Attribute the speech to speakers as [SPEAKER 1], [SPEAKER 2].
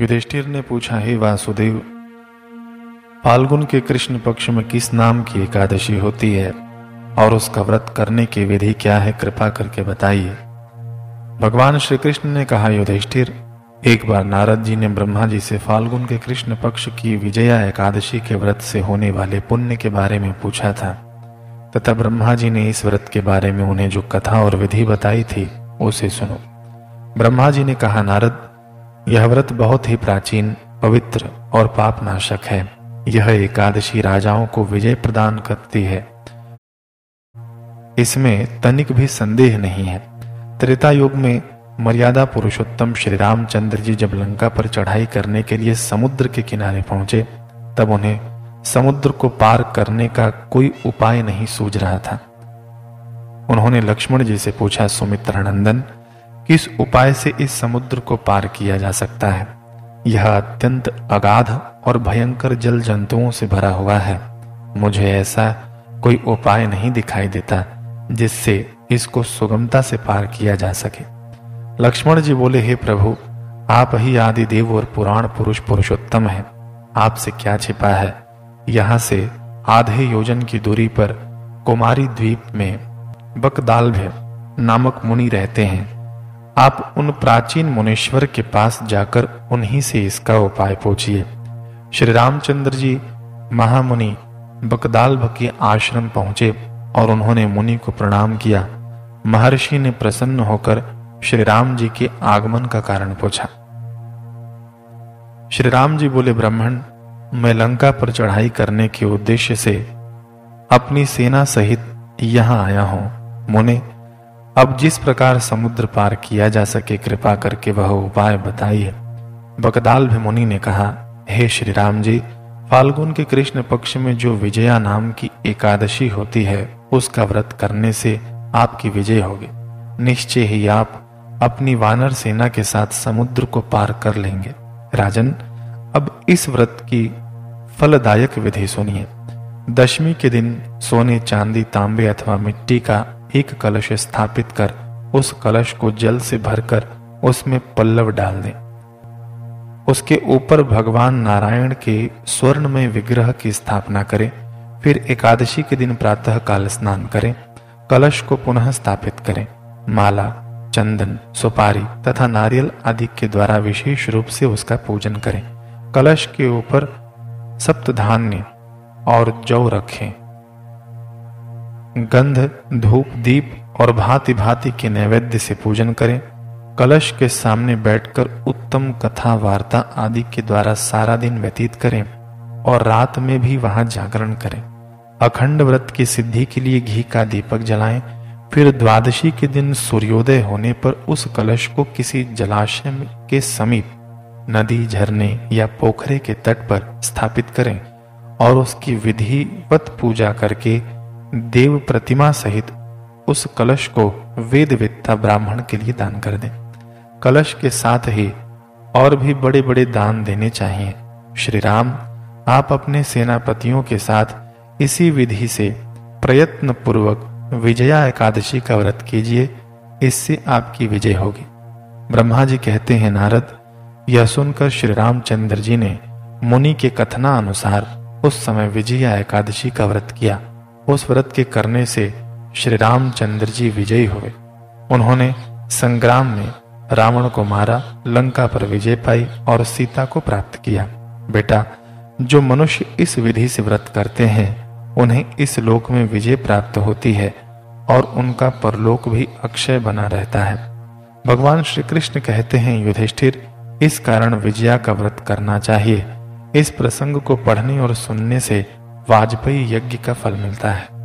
[SPEAKER 1] युधिष्ठिर ने पूछा, हे वासुदेव, फाल्गुन के कृष्ण पक्ष में किस नाम की एकादशी होती है? और उसका व्रत करने की विधि क्या है, कृपा करके बताइए। भगवान श्री कृष्ण ने कहा, युधिष्ठिर, एक बार नारद जी ने ब्रह्मा जी से फाल्गुन के कृष्ण पक्ष की विजया एकादशी के व्रत से होने वाले पुण्य के बारे में पूछा था। तथा ब्रह्मा जी ने इस व्रत के बारे में उन्हें जो कथा और विधि बताई थी, उसे सुनो। ब्रह्मा जी ने कहा, नारद यह व्रत बहुत ही प्राचीन, पवित्र और पाप नाशक है। यह एकादशी राजाओं को विजय प्रदान करती है। इसमें तनिक भी संदेह नहीं है। त्रेता युग में मर्यादा पुरुषोत्तम श्री रामचंद्र जी जब लंका पर चढ़ाई करने के लिए समुद्र के किनारे पहुँचे, तब उन्हें समुद्र को पार करने का कोई उपाय नहीं सूझ रहा था। उन्होंने लक्ष्मण जी से पूछा सुमित्र किस उपाय से इस समुद्र को पार किया जा सकता है? यह अत्यंत अगाध और भयंकर जल जंतुओं से भरा हुआ है। मुझे ऐसा कोई उपाय नहीं दिखाई देता जिससे इसको सुगमता से पार किया जा सके। लक्ष्मण जी बोले, हे प्रभु, आप ही आदि देव और पुराण पुरुष पुरुषोत्तम हैं। आपसे क्या छिपा है? यहाँ से आधे योजन की दूरी पर कुमारी द्वीप में बकदाल्भ नामक मुनि रहते हैं। आप उन प्राचीन मुनीश्वर के पास जाकर उन्हीं से इसका उपाय पूछिए। श्री रामचंद्र जी महामुनि बकदाल के आश्रम पहुँचे और उन्होंने मुनि को प्रणाम किया। महर्षि ने प्रसन्न होकर श्री राम जी के आगमन का कारण पूछा। श्री राम जी बोले, ब्राह्मण, मैं लंका पर चढ़ाई करने के उद्देश्य से अपनी सेना सहित यहाँ आया हूँ। मुने अब जिस प्रकार समुद्र पार किया जा सके, कृपा करके वह उपाय बताइए। बकदाल मुनि ने कहा, हे श्री राम जी फाल्गुन के कृष्ण पक्ष में जो विजया नाम की एकादशी होती है, उसका व्रत करने से आपकी विजय होगी। निश्चय ही आप अपनी वानर सेना के साथ समुद्र को पार कर लेंगे। राजन, अब इस व्रत की फलदायक विधि सुनिए। दशमी के दिन सोने चांदी, तांबे अथवा मिट्टी का एक कलश स्थापित कर, उस कलश को जल से भरकर उसमें पल्लव डाल दें। उसके ऊपर भगवान नारायण के स्वर्ण में विग्रह की स्थापना करें, फिर एकादशी के दिन प्रातः काल स्नान करें, कलश को पुनः स्थापित करें। माला, चंदन, सुपारी तथा नारियल आदि के द्वारा विशेष रूप से उसका पूजन करें। कलश के ऊपर सप्त धान्य और जौ रखें। गंध, धूप, दीप और भांति भांति के नैवेद्य से पूजन करें। कलश के सामने बैठकर उत्तम कथा वार्ता आदि के द्वारा सारा दिन व्यतीत करें और रात में भी वहाँ जागरण करें। अखंड व्रत की सिद्धि के लिए घी का दीपक जलाएँ। फिर द्वादशी के दिन सूर्योदय होने पर उस कलश को किसी जलाशय के समीप, नदी, झरने या पोखरे के तट पर स्थापित करें और उसकी विधिवत पूजा करके देव प्रतिमा सहित उस कलश को वेद वेदता ब्राह्मण के लिए दान कर दें। कलश के साथ ही और भी बड़े बड़े दान देने चाहिए। श्री राम आप अपने सेनापतियों के साथ इसी विधि से प्रयत्न पूर्वक विजया एकादशी का व्रत कीजिए, इससे आपकी विजय होगी। ब्रह्मा जी कहते हैं, नारद, यह सुनकर श्री रामचंद्र जी ने मुनि के कथना अनुसार उस समय विजया एकादशी का व्रत किया। उस व्रत के करने से श्री रामचंद्र जी विजयी हुए। उन्होंने संग्राम में रावण को मारा, लंका पर विजय पाई और सीता को प्राप्त किया। बेटा, जो मनुष्य इस विधि से व्रत करते हैं, उन्हें इस लोक में विजय प्राप्त होती है और उनका परलोक भी अक्षय बना रहता है। भगवान श्री कृष्ण कहते हैं, युधिष्ठिर, इस कारण विजया का व्रत करना चाहिए। इस प्रसंग को पढ़ने और सुनने से वाजपेयी यज्ञ का फल मिलता है।